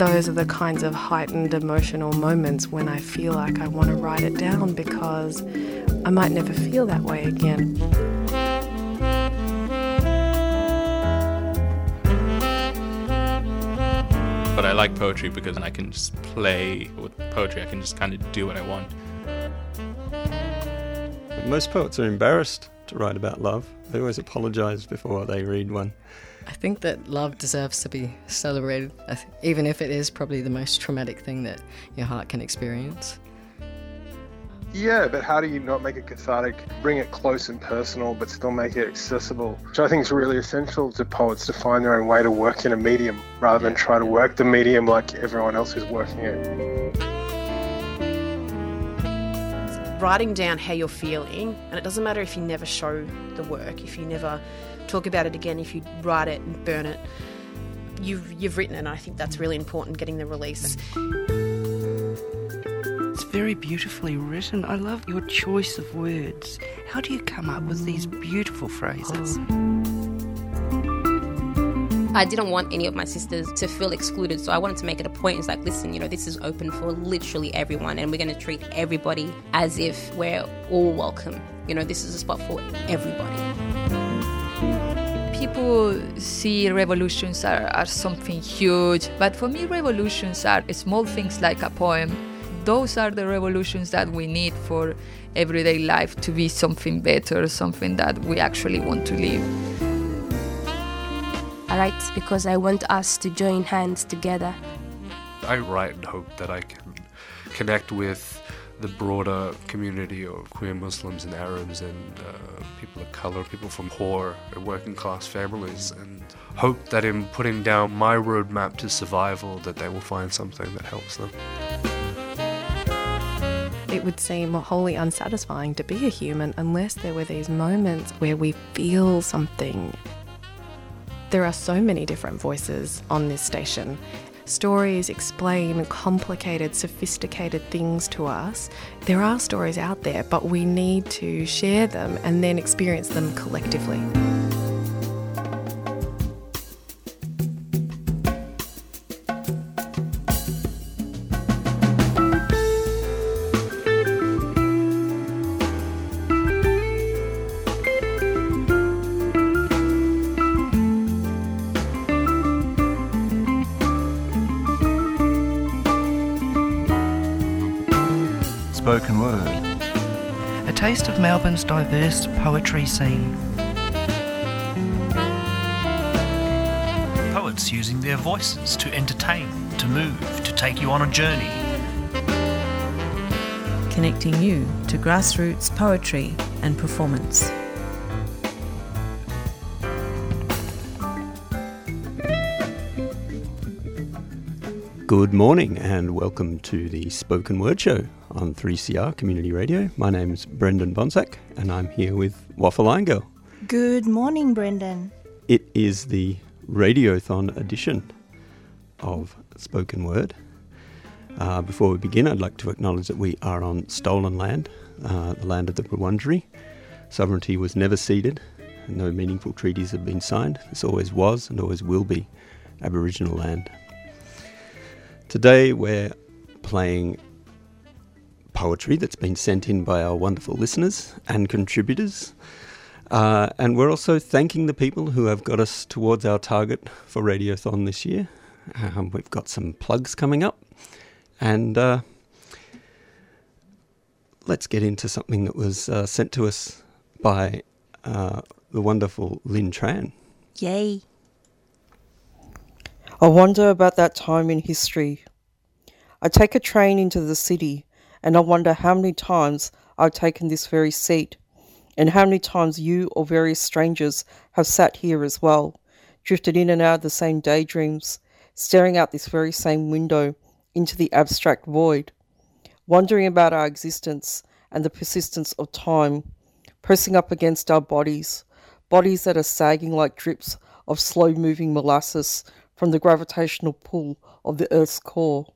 those are the kinds of heightened emotional moments when I feel like I want to write it down because I might never feel that way again. But I like poetry because I can just play with poetry. I can just kind of do what I want. Most poets are embarrassed to write about love. They always apologise before they read one. I think that love deserves to be celebrated, even if it is probably the most traumatic thing that your heart can experience. Yeah, but how do you not make it cathartic, bring it close and personal, but still make it accessible? Which I think is really essential to poets to find their own way to work in a medium rather than try to work the medium like everyone else is working it. Writing down how you're feeling, and it doesn't matter if you never show the work, if you never talk about it again if you write it and burn it. You've you've written it, and I think that's really important. Getting the release. It's very beautifully written. I love your choice of words. How do you come up with these beautiful phrases? I didn't want any of my sisters to feel excluded, so I wanted to make it a point. It's like, listen, you know, this is open for literally everyone, and we're going to treat everybody as if we're all welcome. You know, this is a spot for everybody people see revolutions are, are something huge, but for me, revolutions are small things like a poem. Those are the revolutions that we need for everyday life to be something better, something that we actually want to live. I write because I want us to join hands together. I write and hope that I can connect with the broader community of queer Muslims and Arabs and uh, people of color, people from poor and working class families, and hope that in putting down my roadmap to survival, that they will find something that helps them. It would seem wholly unsatisfying to be a human unless there were these moments where we feel something. There are so many different voices on this station, stories explain complicated, sophisticated things to us. There are stories out there, but we need to share them and then experience them collectively. Melbourne's diverse poetry scene. Poets using their voices to entertain, to move, to take you on a journey. Connecting you to grassroots poetry and performance. Good morning and welcome to the Spoken Word Show on 3CR Community Radio. My name's Brendan Bonsack and I'm here with Waffle Irongirl. Good morning, Brendan. It is the Radiothon edition of Spoken Word. Uh, before we begin, I'd like to acknowledge that we are on stolen land, uh, the land of the Wurundjeri. Sovereignty was never ceded, and no meaningful treaties have been signed. This always was and always will be Aboriginal land. Today we're playing poetry that's been sent in by our wonderful listeners and contributors. Uh, and we're also thanking the people who have got us towards our target for Radiothon this year. Um, we've got some plugs coming up. And uh, let's get into something that was uh, sent to us by uh, the wonderful Linh Tran. Yay. I wonder about that time in history. I take a train into the city and I wonder how many times I've taken this very seat, and how many times you or various strangers have sat here as well, drifted in and out of the same daydreams, staring out this very same window into the abstract void, wondering about our existence and the persistence of time, pressing up against our bodies, bodies that are sagging like drips of slow moving molasses from the gravitational pull of the Earth's core.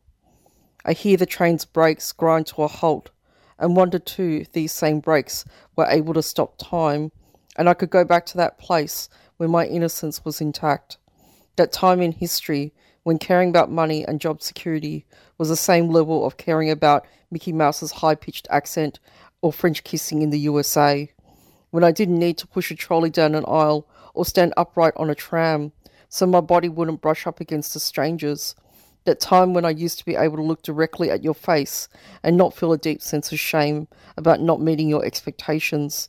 I hear the train's brakes grind to a halt, and wonder too if these same brakes were able to stop time, and I could go back to that place where my innocence was intact, that time in history when caring about money and job security was the same level of caring about Mickey Mouse's high pitched accent or French kissing in the USA. When I didn't need to push a trolley down an aisle or stand upright on a tram so my body wouldn't brush up against a stranger's. That time when I used to be able to look directly at your face and not feel a deep sense of shame about not meeting your expectations.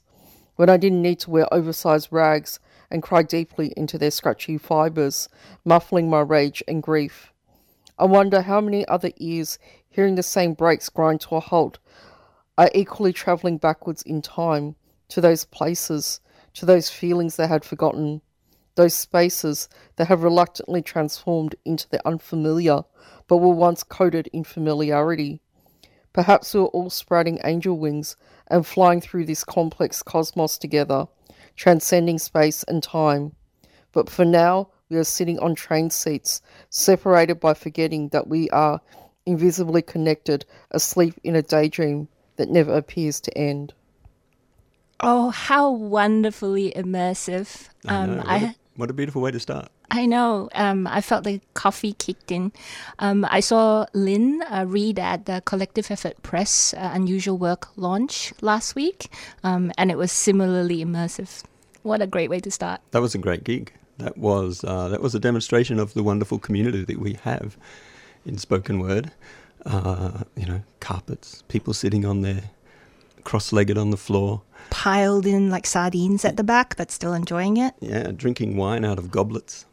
When I didn't need to wear oversized rags and cry deeply into their scratchy fibres, muffling my rage and grief. I wonder how many other ears, hearing the same brakes grind to a halt, are equally travelling backwards in time to those places, to those feelings they had forgotten, those spaces that have reluctantly transformed into the unfamiliar, but were once coated in familiarity. Perhaps we were all sprouting angel wings and flying through this complex cosmos together, transcending space and time. But for now, we are sitting on train seats, separated by forgetting that we are invisibly connected, asleep in a daydream that never appears to end. Oh, how wonderfully immersive. I know. Um, What, I, a, what a beautiful way to start. I know. Um, I felt the coffee kicked in. Um, I saw Linh uh, read at the Collective Effort Press uh, Unusual Work launch last week, um, and it was similarly immersive. What a great way to start. That was a great gig. That was uh, that was a demonstration of the wonderful community that we have in spoken word. Uh, you know, carpets, people sitting on their cross-legged on the floor. Piled in like sardines at the back, but still enjoying it. Yeah, drinking wine out of goblets.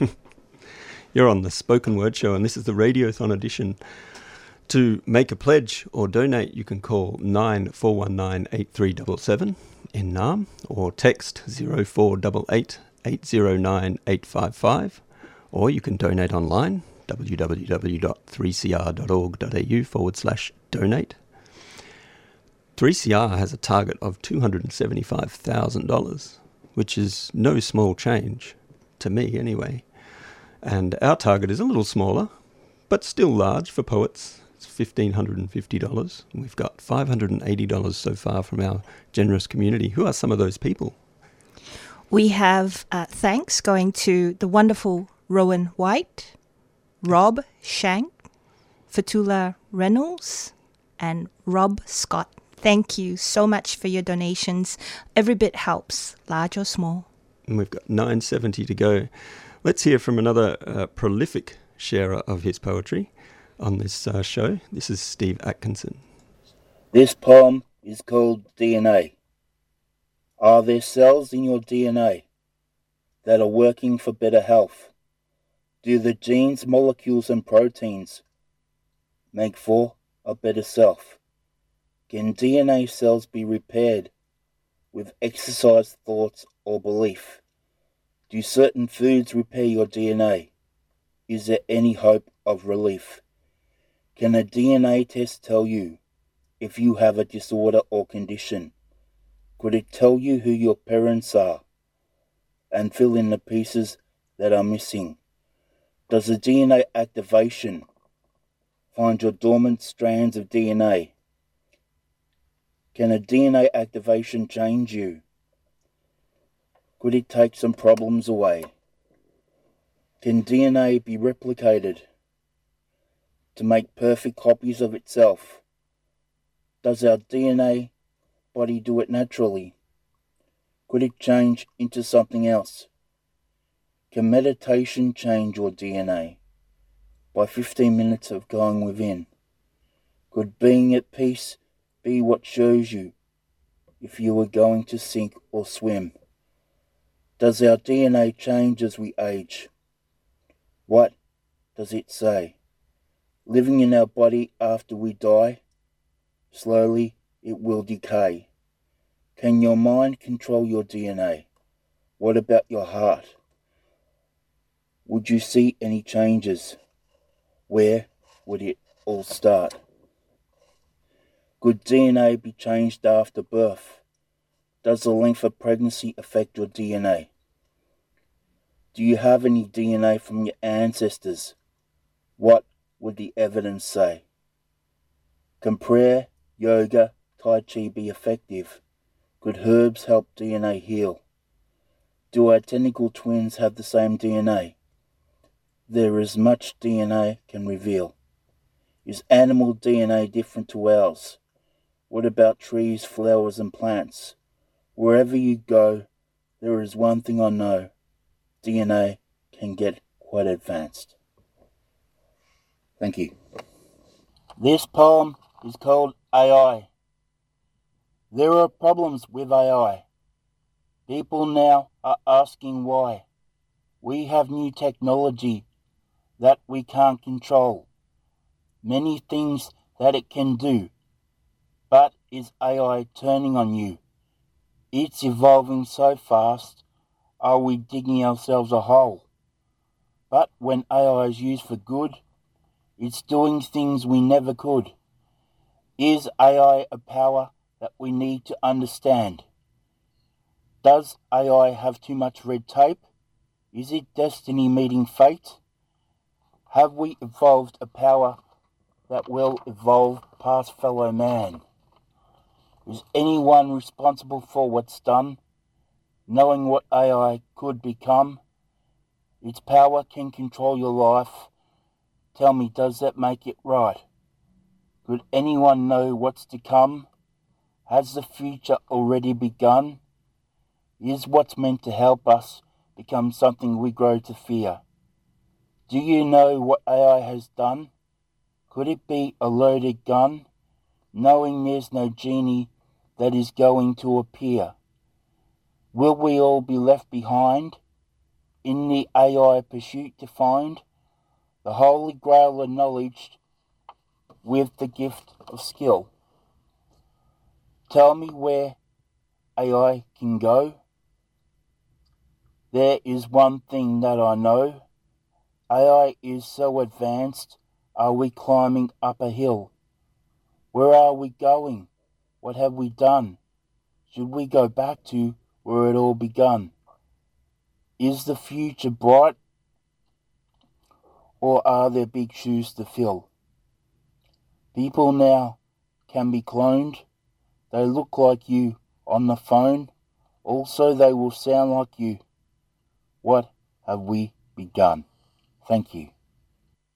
You're on the Spoken Word Show, and this is the Radiothon edition. To make a pledge or donate, you can call 9419 8377 in Naarm or text 0488 809 855, or you can donate online www.3cr.org.au forward slash donate. 3CR has a target of $275,000, which is no small change, to me anyway. And our target is a little smaller, but still large for poets. It's $1,550. We've got $580 so far from our generous community. Who are some of those people? We have uh, thanks going to the wonderful Rowan White, Rob Shank, Fatula Reynolds, and Rob Scott. Thank you so much for your donations. Every bit helps, large or small. And we've got 970 to go. Let's hear from another uh, prolific sharer of his poetry on this uh, show. This is Steve Atkinson. This poem is called DNA. Are there cells in your DNA that are working for better health? Do the genes, molecules, and proteins make for a better self? Can DNA cells be repaired with exercise, thoughts, or belief? Do certain foods repair your DNA? Is there any hope of relief? Can a DNA test tell you if you have a disorder or condition? Could it tell you who your parents are and fill in the pieces that are missing? Does a DNA activation find your dormant strands of DNA? Can a DNA activation change you? Could it take some problems away? Can DNA be replicated to make perfect copies of itself? Does our DNA body do it naturally? Could it change into something else? Can meditation change your DNA by 15 minutes of going within? Could being at peace be what shows you if you were going to sink or swim? Does our DNA change as we age? What does it say? Living in our body after we die, slowly it will decay. Can your mind control your DNA? What about your heart? Would you see any changes? Where would it all start? Could DNA be changed after birth? Does the length of pregnancy affect your DNA? Do you have any DNA from your ancestors? What would the evidence say? Can prayer, yoga, Tai Chi be effective? Could herbs help DNA heal? Do identical twins have the same DNA? there is much DNA can reveal. Is animal DNA different to ours? What about trees, flowers, and plants? Wherever you go, there is one thing I know DNA can get quite advanced. Thank you. This poem is called AI. There are problems with AI. People now are asking why. We have new technology that we can't control. Many things that it can do. Is AI turning on you? It's evolving so fast. Are we digging ourselves a hole? But when AI is used for good, it's doing things we never could. Is AI a power that we need to understand? Does AI have too much red tape? Is it destiny meeting fate? Have we evolved a power that will evolve past fellow man? Is anyone responsible for what's done? Knowing what AI could become? Its power can control your life Tell me, does that make it right? Could anyone know what's to come? Has the future already begun? Is what's meant to help us become something we grow to fear? Do you know what AI has done? Could it be a loaded gun, knowing there's no genie that is going to appear? Will we all be left behind in the AI pursuit to find the holy grail of knowledge with the gift of skill. Tell me where AI can go. There is one thing that I know. AI is so advanced, are we climbing up a hill? Where are we going? What have we done? Should we go back to where it all begun? Is the future bright or are there big shoes to fill? People now can be cloned. They look like you on the phone. Also, they will sound like you. What have we begun? Thank you.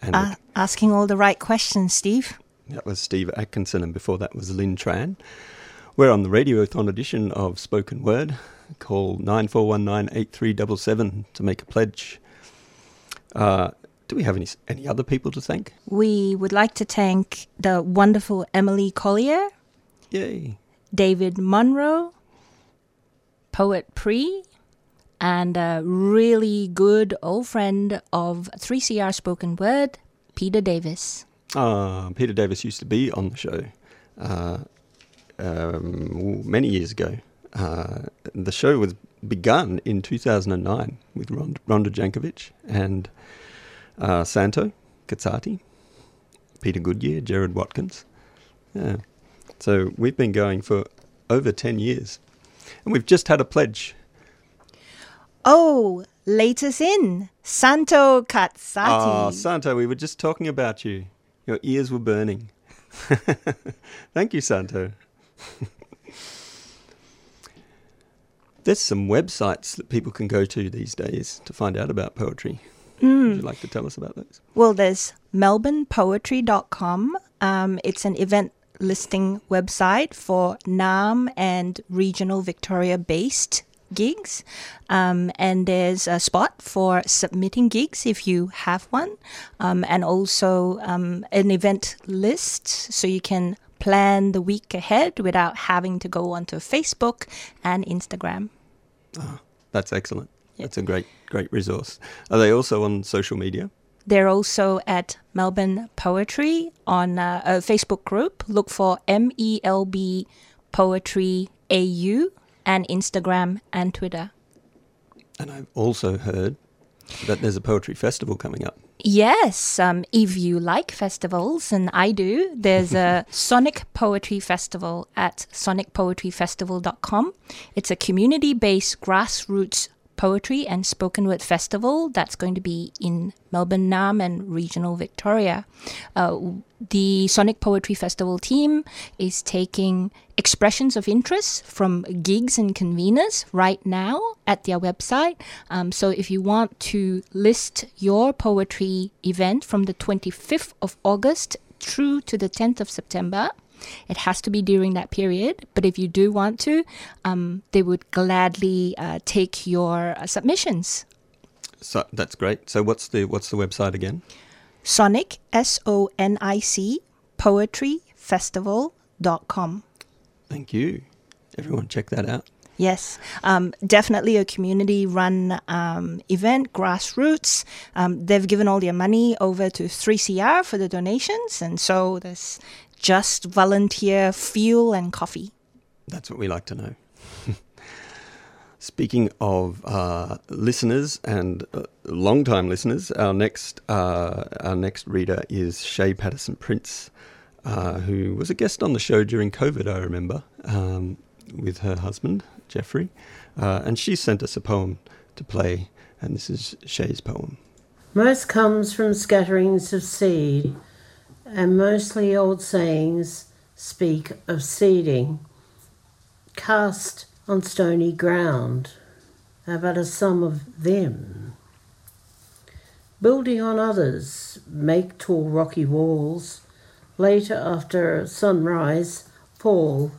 And uh, asking all the right questions, Steve. That was Steve Atkinson, and before that was Linh Tran. We're on the Radiothon edition of Spoken Word call 94198377 to make a pledge. Uh, do we have any any other people to thank? We would like to thank the wonderful Emily Collier. Yay. David Munro, Poet Pre, and a really good old friend of 3CR Spoken Word, Peter Davis. Uh, Peter Davis used to be on the show uh, um, many years ago. Uh, the show was begun in 2009 with Rhonda Jankovic and uh, Santo Cazzati, Peter Goodyear, Jared Watkins. Yeah. So we've been going for over 10 years. And we've just had a pledge. Oh, let us in. Santo Cazzati. Oh, Santo, we were just talking about you. Your ears were burning. Thank you, Santo. There's some websites that people can go to these days to find out about poetry. Mm. Would you like to tell us about those? Well, there's melbournepoetry.com. Um, it's an event listing website for Naarm and regional Victoria based gigs. Um, and there's a spot for submitting gigs if you have one, um, and also um, an event list so you can plan the week ahead without having to go onto Facebook and Instagram. Oh, that's excellent. Yep. That's a great, great resource. Are they also on social media? They're also at Melbourne Poetry on uh, a Facebook group. Look for MELB Poetry AU and Instagram and Twitter. And I've also heard that there's a poetry festival coming up. Yes, um, if you like festivals, and I do, there's a Sonic Poetry Festival at sonicpoetryfestival.com. It's a community based grassroots poetry and spoken word festival that's going to be in Melbourne, Naarm, and regional Victoria. Uh, the Sonic Poetry Festival team is taking expressions of interest from gigs and conveners right now at their website. Um, so if you want to list your poetry event from the 25th of August through to the 10th of September, it has to be during that period, but if you do want to, um, they would gladly uh, take your uh, submissions. So that's great. So what's the what's the website again? Sonic S O N I C Poetry Festival dot com. Thank you. Everyone, check that out. Yes, um, definitely a community run um, event, grassroots. Um, they've given all their money over to 3CR for the donations, and so there's just volunteer fuel and coffee. That's what we like to know. Speaking of uh, listeners and uh, long-time listeners, our next uh, our next reader is Chae Paterson Prince, uh, who was a guest on the show during COVID. I remember um, with her husband Jeffrey, uh, and she sent us a poem to play, and this is Chae's poem. Most comes from scatterings of seed, and mostly old sayings speak of seeding. Cast on stony ground, about a sum of them. Building on others, make tall rocky walls, later after sunrise, fall.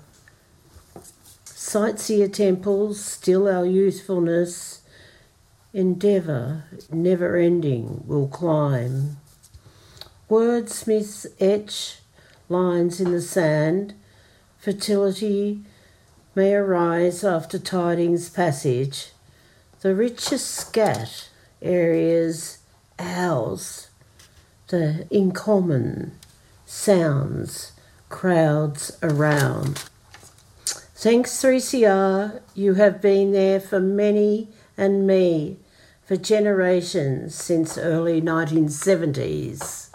Sightseer temples, still our youthfulness, endeavour, never ending, will climb. Wordsmiths etch lines in the sand, fertility may arise after tidings passage. The richest scat areas ours, the in common sounds, crowds around. Thanks 3CR, you have been there for many and me for generations since early 1970s.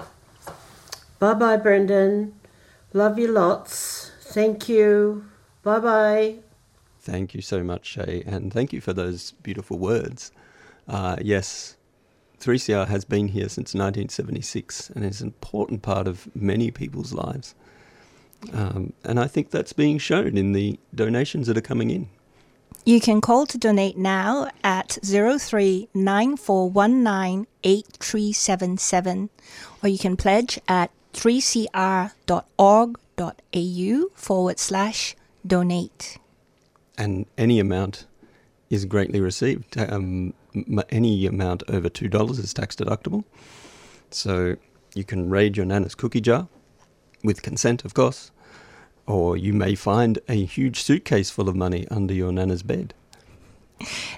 Bye bye, Brendan. Love you lots. Thank you. Bye bye. Thank you so much, Chae, and thank you for those beautiful words. Uh, yes, 3CR has been here since 1976 and is an important part of many people's lives. Um, and I think that's being shown in the donations that are coming in. You can call to donate now at 0394198377 or you can pledge at 3cr.org.au forward slash donate. And any amount is greatly received. Um, any amount over $2 is tax deductible. So you can raid your Nana's cookie jar, with consent, of course, or you may find a huge suitcase full of money under your Nana's bed.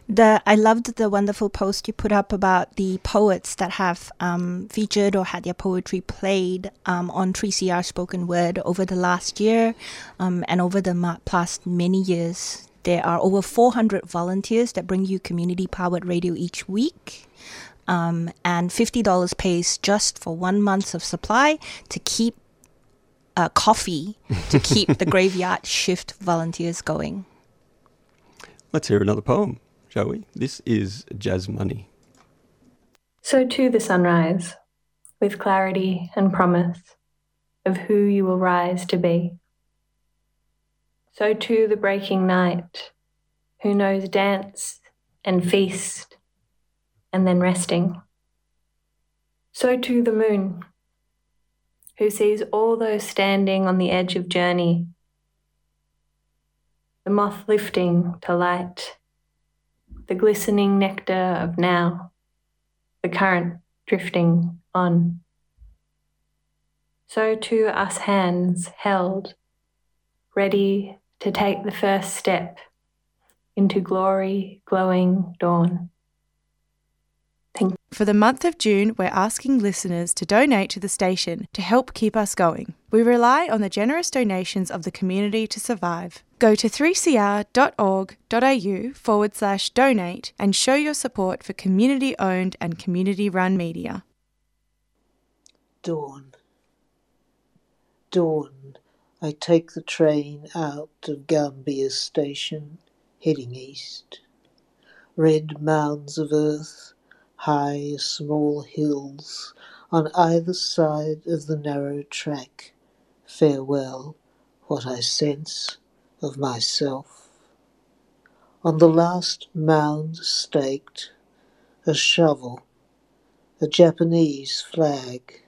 The I loved the wonderful post you put up about the poets that have um, featured or had their poetry played um, on 3CR Spoken Word over the last year um, and over the ma- past many years. There are over 400 volunteers that bring you community powered radio each week. Um, and $50 pays just for one month of supply to keep uh, coffee to keep the graveyard shift volunteers going. Let's hear another poem, shall we? This is Jazz Money. So too the sunrise, with clarity and promise of who you will rise to be. So too the breaking night, who knows dance and feast and then resting. So too the moon, who sees all those standing on the edge of journey, the moth lifting to light, the glistening nectar of now, the current drifting on. So too us hands held, ready to take the first step into glory glowing dawn. For the month of June, we're asking listeners to donate to the station to help keep us going. We rely on the generous donations of the community to survive. Go to 3cr.org.au forward slash donate and show your support for community owned and community run media. Dawn. Dawn. I take the train out of Gambir Station, heading east. Red mounds of earth, high small hills, on either side of the narrow track. Farewell, what I sense of myself. On the last mound staked, a shovel, a Japanese flag.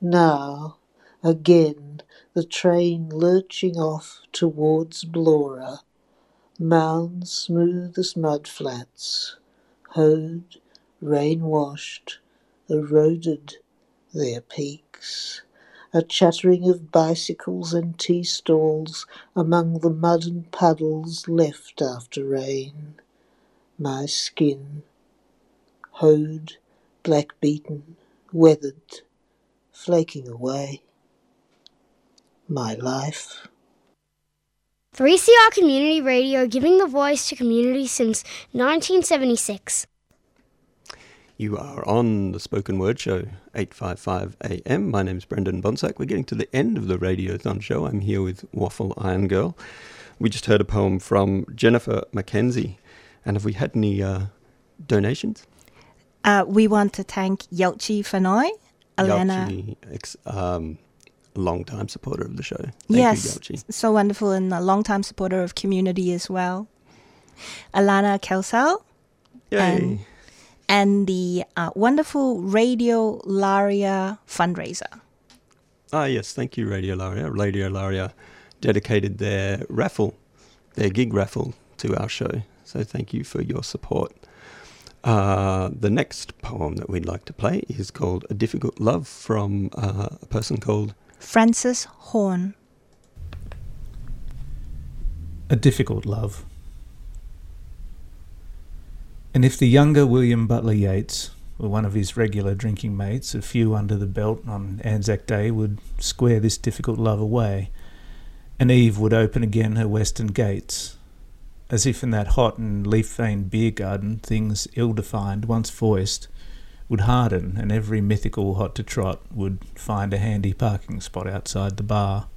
Now, again, the train lurching off towards Blora, mounds smooth as mudflats, hoed, rain washed, eroded their peaks a chattering of bicycles and tea stalls among the mud and puddles left after rain. My skin, hoed, black beaten, weathered, flaking away. My life. 3CR Community Radio giving the voice to community since 1976. You are on the Spoken Word Show, 855 AM. My name's Brendan Bonsack. We're getting to the end of the Radiothon show. I'm here with Waffle Irongirl. We just heard a poem from Jennifer Mackenzie. And have we had any uh, donations? Uh, we want to thank Yelchi Fanoi, Elena. Yelchi, ex, um, long time supporter of the show. Thank yes, you, Yelchi. so wonderful and a long time supporter of community as well. Alana Kelsal. Yay. And and the uh, wonderful Radio Laria fundraiser. Ah, yes, thank you, Radio Laria. Radio Laria dedicated their raffle, their gig raffle, to our show. So thank you for your support. Uh, the next poem that we'd like to play is called A Difficult Love from uh, a person called Frances Horne. A Difficult Love. And if the younger William Butler Yeats were one of his regular drinking mates, a few under the belt on Anzac Day would square this difficult love away, and Eve would open again her western gates, as if in that hot and leaf-veined beer garden things ill-defined, once voiced, would harden, and every mythical hot to trot would find a handy parking spot outside the bar.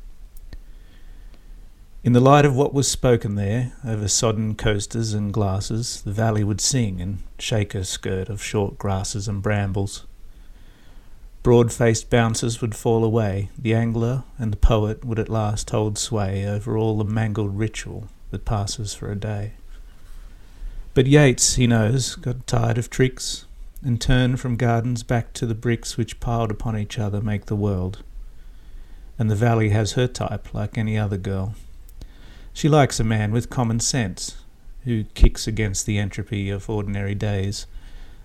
In the light of what was spoken there, over sodden coasters and glasses, the valley would sing and shake her skirt of short grasses and brambles. Broad faced bouncers would fall away, the angler and the poet would at last hold sway over all the mangled ritual that passes for a day. But Yeats, he knows, got tired of tricks and turned from gardens back to the bricks which piled upon each other make the world. And the valley has her type like any other girl. She likes a man with common sense, who kicks against the entropy of ordinary days,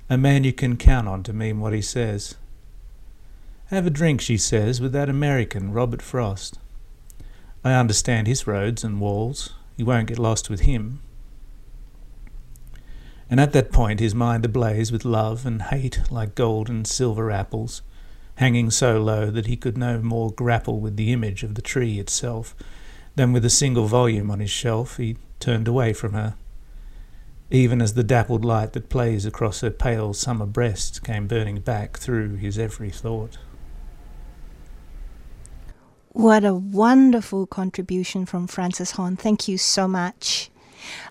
a man you can count on to mean what he says. Have a drink, she says, with that American, Robert Frost. I understand his roads and walls. You won't get lost with him. And at that point, his mind ablaze with love and hate like gold and silver apples, hanging so low that he could no more grapple with the image of the tree itself then, with a single volume on his shelf, he turned away from her, even as the dappled light that plays across her pale summer breast came burning back through his every thought. What a wonderful contribution from Frances Horne. Thank you so much.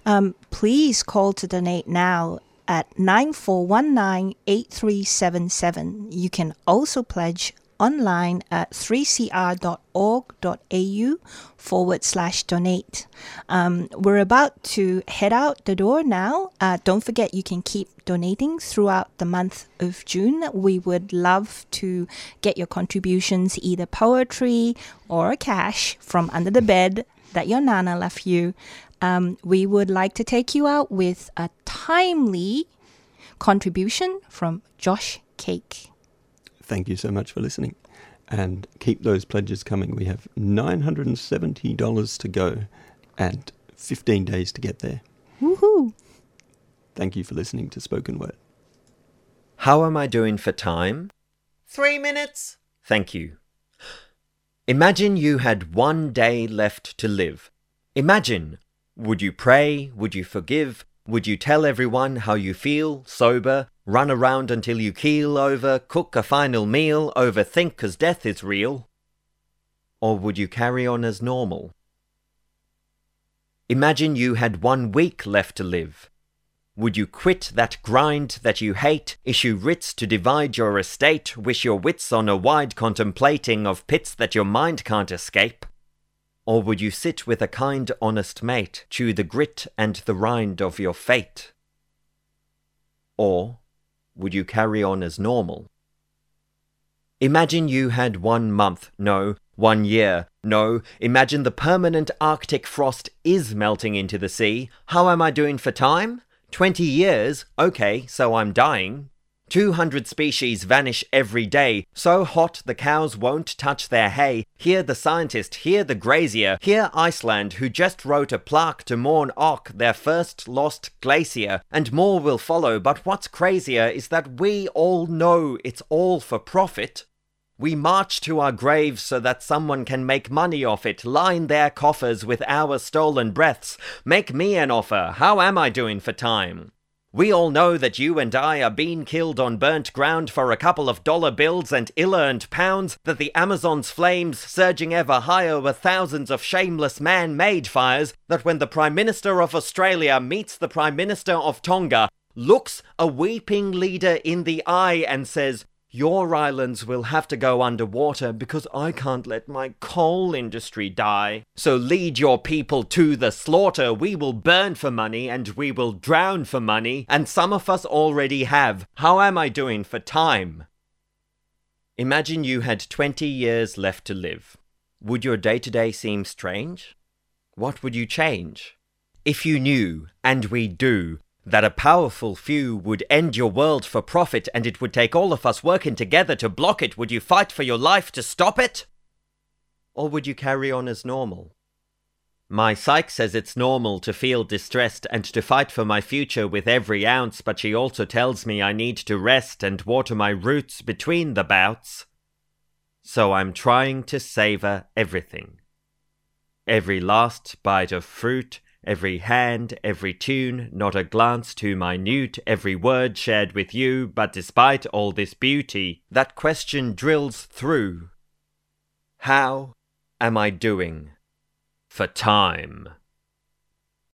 Um, please call to donate now at 94198377. You can also pledge online at 3cr.org.au forward slash donate. Um, we're about to head out the door now. Uh, don't forget you can keep donating throughout the month of June. We would love to get your contributions, either poetry or cash from under the bed that your nana left you. Um, we would like to take you out with a timely contribution from Josh Cake. Thank you so much for listening. And keep those pledges coming. We have $970 to go and 15 days to get there. Woohoo! Thank you for listening to Spoken Word. How am I doing for time? Three minutes. Thank you. Imagine you had one day left to live. Imagine would you pray? Would you forgive? Would you tell everyone how you feel, sober, run around until you keel over, cook a final meal, overthink 'cause death is real? Or would you carry on as normal? Imagine you had one week left to live. Would you quit that grind that you hate, issue writs to divide your estate, wish your wits on a wide contemplating of pits that your mind can't escape? Or would you sit with a kind, honest mate, chew the grit and the rind of your fate? Or would you carry on as normal? Imagine you had one month, no, one year, no, imagine the permanent Arctic frost is melting into the sea. How am I doing for time? Twenty years, okay, so I'm dying. 200 species vanish every day, so hot the cows won't touch their hay. Hear the scientist, hear the grazier, hear Iceland, who just wrote a plaque to mourn Ok, their first lost glacier. And more will follow, but what's crazier is that we all know it's all for profit. We march to our graves so that someone can make money off it, line their coffers with our stolen breaths. Make me an offer, how am I doing for time? We all know that you and I are being killed on burnt ground for a couple of dollar bills and ill earned pounds, that the Amazon's flames surging ever higher were thousands of shameless man made fires, that when the Prime Minister of Australia meets the Prime Minister of Tonga, looks a weeping leader in the eye and says, your islands will have to go underwater because I can't let my coal industry die. So lead your people to the slaughter. We will burn for money and we will drown for money, and some of us already have. How am I doing for time? Imagine you had 20 years left to live. Would your day to day seem strange? What would you change? If you knew, and we do, that a powerful few would end your world for profit and it would take all of us working together to block it, would you fight for your life to stop it? Or would you carry on as normal? My psych says it's normal to feel distressed and to fight for my future with every ounce, but she also tells me I need to rest and water my roots between the bouts. So I'm trying to savor everything. Every last bite of fruit, Every hand, every tune, not a glance too minute, every word shared with you, but despite all this beauty, that question drills through. How am I doing for time?